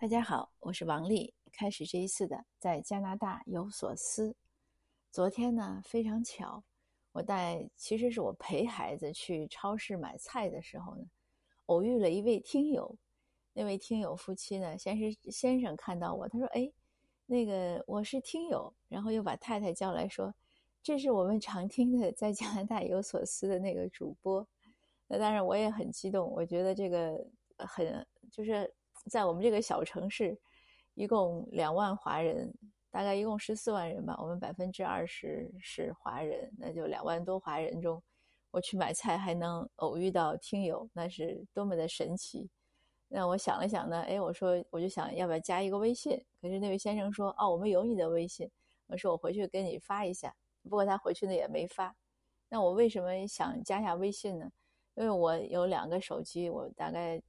大家好，我是王丽。开始这一次的在加拿大有所思。昨天呢，非常巧，我带其实是我陪孩子去超市买菜的时候呢，偶遇了一位听友。那位听友夫妻呢，先是先生看到我，他说：“哎，那个我是听友。”然后又把太太叫来说：“这是我们常听的在加拿大有所思的那个主播。”那当然我也很激动，我觉得这个很就是。在我们这个小城市，一共两万华人，大概一共十四万人吧。我们百分之二十是华人，那就两万多华人中，我去买菜还能偶遇到听友，那是多么的神奇！那我想了想呢，哎，我说我就想要不要加一个微信？可是那位先生说，哦，我们有你的微信。我说我回去给你发一下。不过他回去呢也没发。那我为什么想加下微信呢？因为我有两个手机，我大概。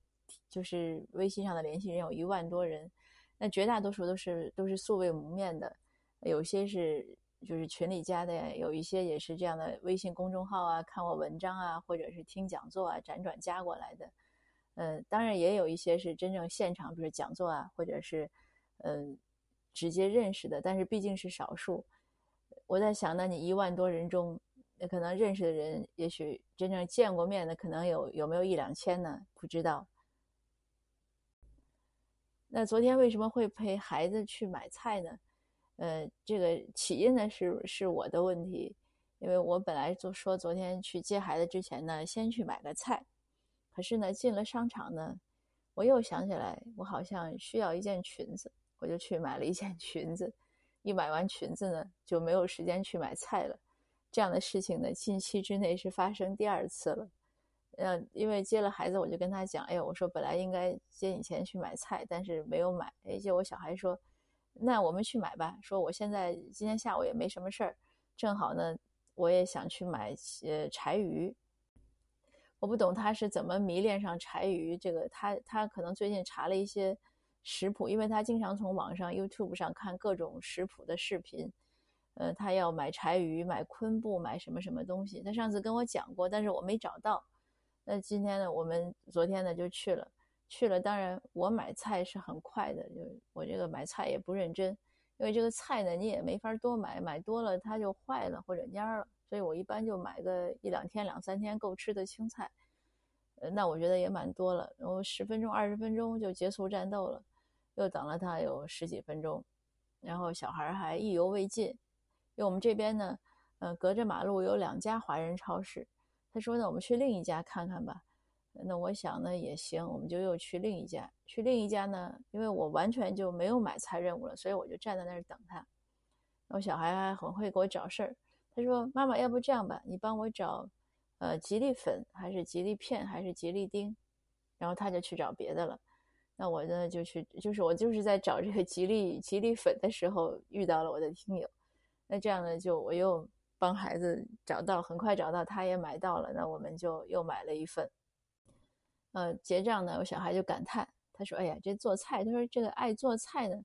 就是微信上的联系人有一万多人，那绝大多数都是都是素未谋面的，有些是就是群里加的，有一些也是这样的微信公众号啊，看我文章啊，或者是听讲座啊，辗转加过来的。呃，当然也有一些是真正现场，比如讲座啊，或者是嗯直接认识的，但是毕竟是少数。我在想，那你一万多人中，可能认识的人，也许真正见过面的，可能有有没有一两千呢？不知道。那昨天为什么会陪孩子去买菜呢？呃，这个起因呢是是我的问题，因为我本来就说昨天去接孩子之前呢，先去买个菜，可是呢进了商场呢，我又想起来我好像需要一件裙子，我就去买了一件裙子。一买完裙子呢，就没有时间去买菜了。这样的事情呢，近期之内是发生第二次了。嗯，因为接了孩子，我就跟他讲，哎，我说本来应该接你钱去买菜，但是没有买。哎，结果小孩说，那我们去买吧。说我现在今天下午也没什么事儿，正好呢，我也想去买呃柴鱼。我不懂他是怎么迷恋上柴鱼这个，他他可能最近查了一些食谱，因为他经常从网上 YouTube 上看各种食谱的视频。呃，他要买柴鱼，买昆布，买什么什么东西。他上次跟我讲过，但是我没找到。那今天呢，我们昨天呢就去了，去了。当然，我买菜是很快的，就我这个买菜也不认真，因为这个菜呢你也没法多买，买多了它就坏了或者蔫了，所以我一般就买个一两天、两三天够吃的青菜。呃，那我觉得也蛮多了，然后十分钟、二十分钟就结束战斗了，又等了他有十几分钟，然后小孩还意犹未尽，因为我们这边呢，呃，隔着马路有两家华人超市。他说：“那我们去另一家看看吧。”那我想呢也行，我们就又去另一家。去另一家呢，因为我完全就没有买菜任务了，所以我就站在那儿等他。我小孩还很会给我找事儿。他说：“妈妈，要不这样吧，你帮我找，呃，吉利粉还是吉利片还是吉利丁？”然后他就去找别的了。那我呢就去，就是我就是在找这个吉利吉利粉的时候遇到了我的听友。那这样呢，就我又。帮孩子找到，很快找到，他也买到了，那我们就又买了一份。呃，结账呢，我小孩就感叹，他说：“哎呀，这做菜，他说这个爱做菜呢，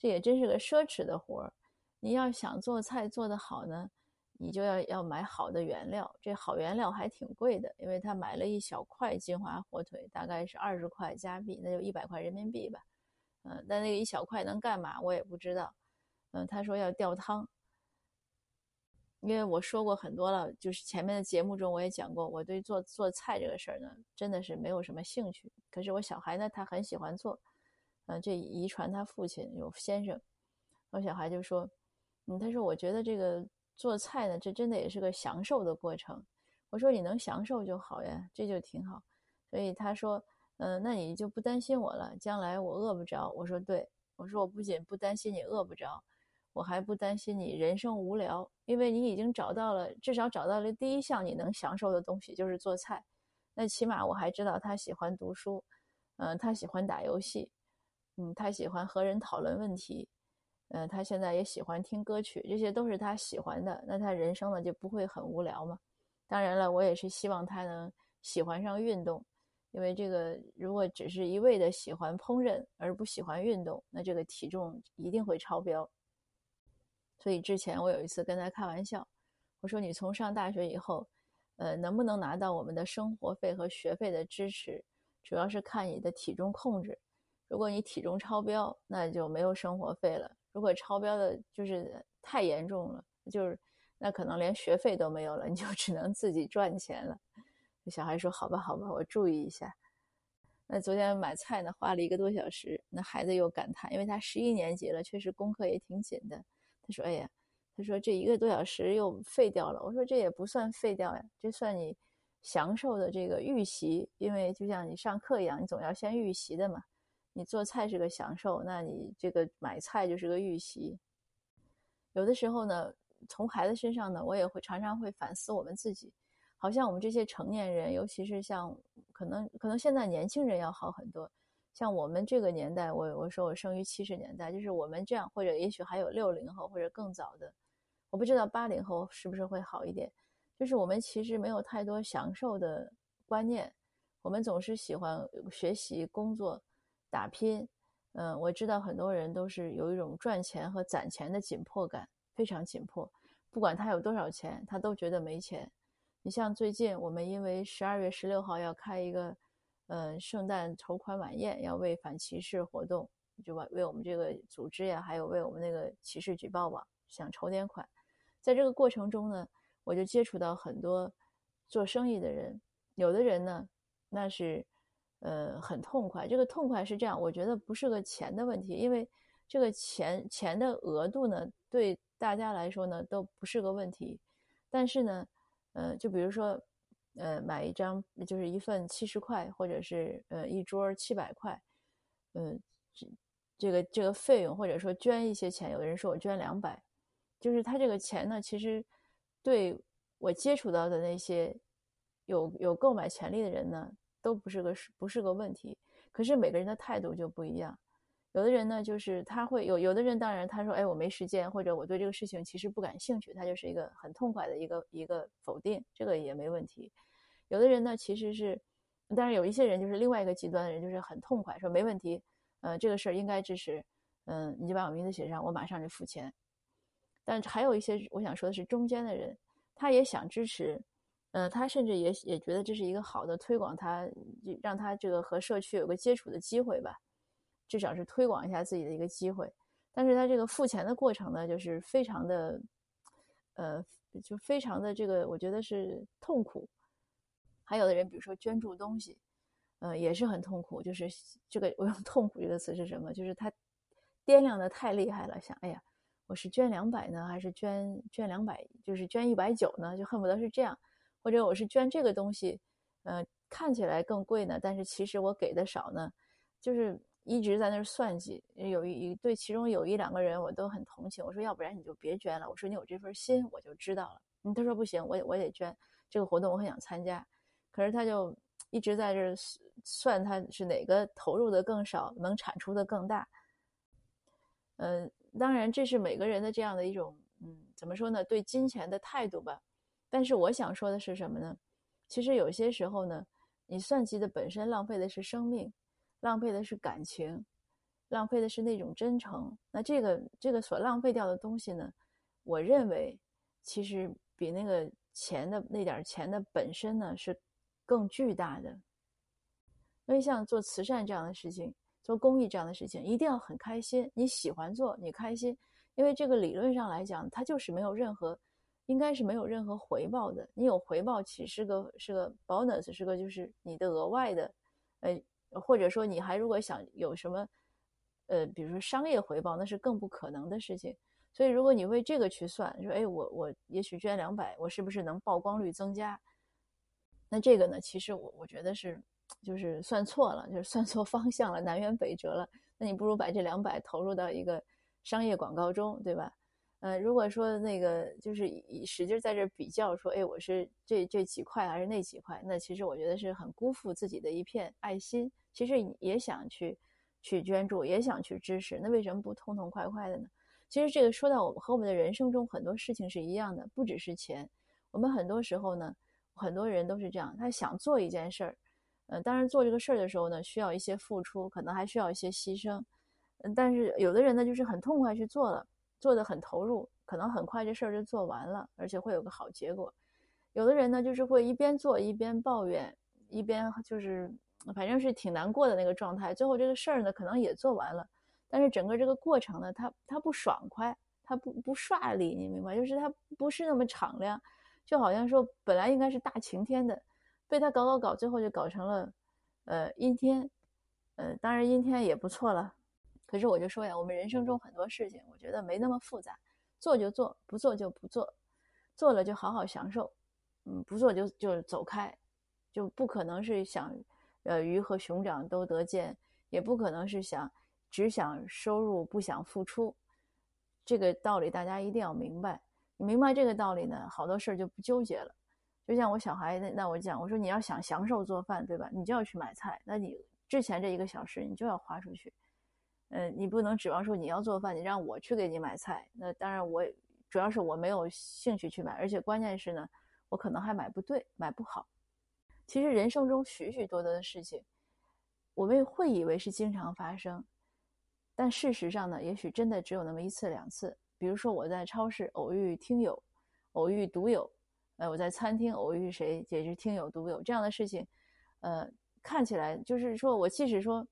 这也真是个奢侈的活儿。你要想做菜做得好呢，你就要要买好的原料，这好原料还挺贵的，因为他买了一小块金华火腿，大概是二十块加币，那就一百块人民币吧。嗯，但那个一小块能干嘛，我也不知道。嗯，他说要吊汤。”因为我说过很多了，就是前面的节目中我也讲过，我对做做菜这个事儿呢，真的是没有什么兴趣。可是我小孩呢，他很喜欢做，嗯，这遗传他父亲有先生。我小孩就说，嗯，他说我觉得这个做菜呢，这真的也是个享受的过程。我说你能享受就好呀，这就挺好。所以他说，嗯，那你就不担心我了，将来我饿不着。我说对，我说我不仅不担心你饿不着。我还不担心你人生无聊，因为你已经找到了，至少找到了第一项你能享受的东西，就是做菜。那起码我还知道他喜欢读书，嗯，他喜欢打游戏，嗯，他喜欢和人讨论问题，嗯，他现在也喜欢听歌曲，这些都是他喜欢的。那他人生呢就不会很无聊嘛？当然了，我也是希望他能喜欢上运动，因为这个如果只是一味的喜欢烹饪而不喜欢运动，那这个体重一定会超标。所以之前我有一次跟他开玩笑，我说你从上大学以后，呃，能不能拿到我们的生活费和学费的支持，主要是看你的体重控制。如果你体重超标，那就没有生活费了；如果超标的就是太严重了，就是那可能连学费都没有了，你就 只能自己赚钱了。小孩说：“好吧，好吧，我注意一下。”那昨天买菜呢，花了一个多小时。那孩子又感叹，因为他十一年级了，确实功课也挺紧的。他说：“哎呀，他说这一个多小时又废掉了。”我说：“这也不算废掉呀，这算你享受的这个预习。因为就像你上课一样，你总要先预习的嘛。你做菜是个享受，那你这个买菜就是个预习。有的时候呢，从孩子身上呢，我也会常常会反思我们自己。”好像我们这些成年人，尤其是像可能可能现在年轻人要好很多。像我们这个年代，我我说我生于七十年代，就是我们这样，或者也许还有六零后或者更早的，我不知道八零后是不是会好一点。就是我们其实没有太多享受的观念，我们总是喜欢学习、工作、打拼。嗯，我知道很多人都是有一种赚钱和攒钱的紧迫感，非常紧迫，不管他有多少钱，他都觉得没钱。你像最近我们因为十二月十六号要开一个，呃，圣诞筹款晚宴，要为反歧视活动，就为为我们这个组织呀，还有为我们那个歧视举报网想筹点款。在这个过程中呢，我就接触到很多做生意的人，有的人呢，那是，呃，很痛快。这个痛快是这样，我觉得不是个钱的问题，因为这个钱钱的额度呢，对大家来说呢都不是个问题，但是呢。呃，就比如说，呃，买一张就是一份七十块，或者是呃一桌七百块，呃，这这个这个费用，或者说捐一些钱，有的人说我捐两百，就是他这个钱呢，其实对我接触到的那些有有购买权利的人呢，都不是个不是个问题，可是每个人的态度就不一样。有的人呢，就是他会有；有的人当然他说：“哎，我没时间，或者我对这个事情其实不感兴趣。”他就是一个很痛快的一个一个否定，这个也没问题。有的人呢，其实是，但是有一些人就是另外一个极端的人，就是很痛快，说没问题，呃，这个事儿应该支持，嗯，你就把我名字写上，我马上就付钱。但还有一些我想说的是中间的人，他也想支持，呃，他甚至也也觉得这是一个好的推广，他让他这个和社区有个接触的机会吧。至少是推广一下自己的一个机会，但是他这个付钱的过程呢，就是非常的，呃，就非常的这个，我觉得是痛苦。还有的人，比如说捐助东西，呃，也是很痛苦。就是这个，我用“痛苦”这个词是什么？就是他掂量的太厉害了，想，哎呀，我是捐两百呢，还是捐捐两百，就是捐一百九呢？就恨不得是这样，或者我是捐这个东西，呃，看起来更贵呢，但是其实我给的少呢，就是。一直在那儿算计，有一对其中有一两个人我都很同情。我说要不然你就别捐了。我说你有这份心我就知道了。嗯，他说不行，我我得捐这个活动，我很想参加。可是他就一直在这算他是哪个投入的更少，能产出的更大。嗯，当然这是每个人的这样的一种嗯怎么说呢？对金钱的态度吧。但是我想说的是什么呢？其实有些时候呢，你算计的本身浪费的是生命。浪费的是感情，浪费的是那种真诚。那这个这个所浪费掉的东西呢？我认为其实比那个钱的那点钱的本身呢是更巨大的。因为像做慈善这样的事情，做公益这样的事情，一定要很开心。你喜欢做，你开心，因为这个理论上来讲，它就是没有任何，应该是没有任何回报的。你有回报，其实是个是个 bonus，是个就是你的额外的，呃。或者说你还如果想有什么，呃，比如说商业回报，那是更不可能的事情。所以如果你为这个去算，说，哎，我我也许捐两百，我是不是能曝光率增加？那这个呢，其实我我觉得是，就是算错了，就是算错方向了，南辕北辙了。那你不如把这两百投入到一个商业广告中，对吧？呃，如果说那个就是以使劲在这比较，说，哎，我是这这几块还是那几块，那其实我觉得是很辜负自己的一片爱心。其实也想去去捐助，也想去支持，那为什么不痛痛快快的呢？其实这个说到我们和我们的人生中很多事情是一样的，不只是钱。我们很多时候呢，很多人都是这样，他想做一件事儿，嗯，当然做这个事儿的时候呢，需要一些付出，可能还需要一些牺牲，嗯，但是有的人呢，就是很痛快去做了。做的很投入，可能很快这事儿就做完了，而且会有个好结果。有的人呢，就是会一边做一边抱怨，一边就是反正是挺难过的那个状态。最后这个事儿呢，可能也做完了，但是整个这个过程呢，他他不爽快，他不不顺利，你明白？就是他不是那么敞亮，就好像说本来应该是大晴天的，被他搞搞搞，最后就搞成了呃阴天。呃，当然阴天也不错了。可是我就说呀，我们人生中很多事情，我觉得没那么复杂，做就做，不做就不做，做了就好好享受，嗯，不做就就走开，就不可能是想，呃，鱼和熊掌都得见，也不可能是想只想收入不想付出，这个道理大家一定要明白。你明白这个道理呢，好多事儿就不纠结了。就像我小孩，那那我讲，我说你要想享受做饭，对吧？你就要去买菜，那你之前这一个小时你就要花出去。嗯，你不能指望说你要做饭，你让我去给你买菜。那当然，我主要是我没有兴趣去买，而且关键是呢，我可能还买不对，买不好。其实人生中许许多多的事情，我们会以为是经常发生，但事实上呢，也许真的只有那么一次两次。比如说我在超市偶遇听友，偶遇独友，呃，我在餐厅偶遇谁也是听友独友这样的事情，呃，看起来就是说我即使说。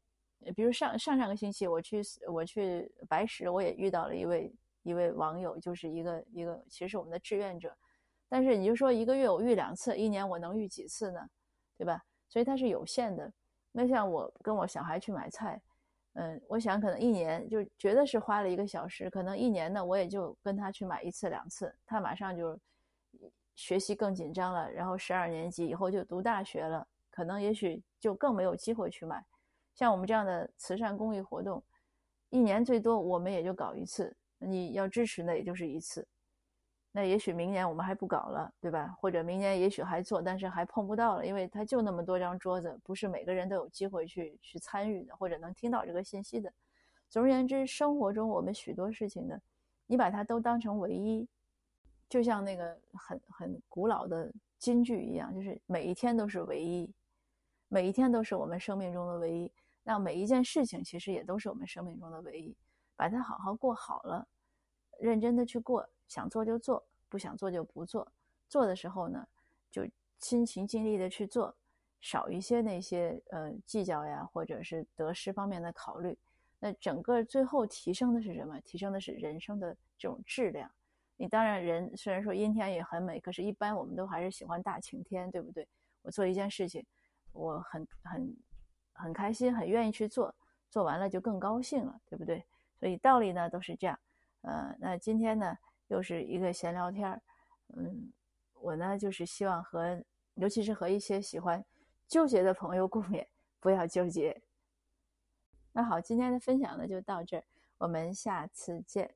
比如上上上个星期我去我去白石，我也遇到了一位一位网友，就是一个一个其实是我们的志愿者，但是你就说一个月我遇两次，一年我能遇几次呢？对吧？所以它是有限的。那像我跟我小孩去买菜，嗯，我想可能一年就觉得是花了一个小时，可能一年呢我也就跟他去买一次两次，他马上就学习更紧张了，然后十二年级以后就读大学了，可能也许就更没有机会去买。像我们这样的慈善公益活动，一年最多我们也就搞一次。你要支持的也就是一次。那也许明年我们还不搞了，对吧？或者明年也许还做，但是还碰不到了，因为它就那么多张桌子，不是每个人都有机会去去参与的，或者能听到这个信息的。总而言之，生活中我们许多事情呢，你把它都当成唯一，就像那个很很古老的金句一样，就是每一天都是唯一，每一天都是我们生命中的唯一。那每一件事情其实也都是我们生命中的唯一，把它好好过好了，认真的去过，想做就做，不想做就不做。做的时候呢，就辛勤尽力的去做，少一些那些呃计较呀，或者是得失方面的考虑。那整个最后提升的是什么？提升的是人生的这种质量。你当然人虽然说阴天也很美，可是一般我们都还是喜欢大晴天，对不对？我做一件事情，我很很。很开心，很愿意去做，做完了就更高兴了，对不对？所以道理呢都是这样。呃，那今天呢又是一个闲聊天儿，嗯，我呢就是希望和，尤其是和一些喜欢纠结的朋友共勉，不要纠结。那好，今天的分享呢就到这儿，我们下次见。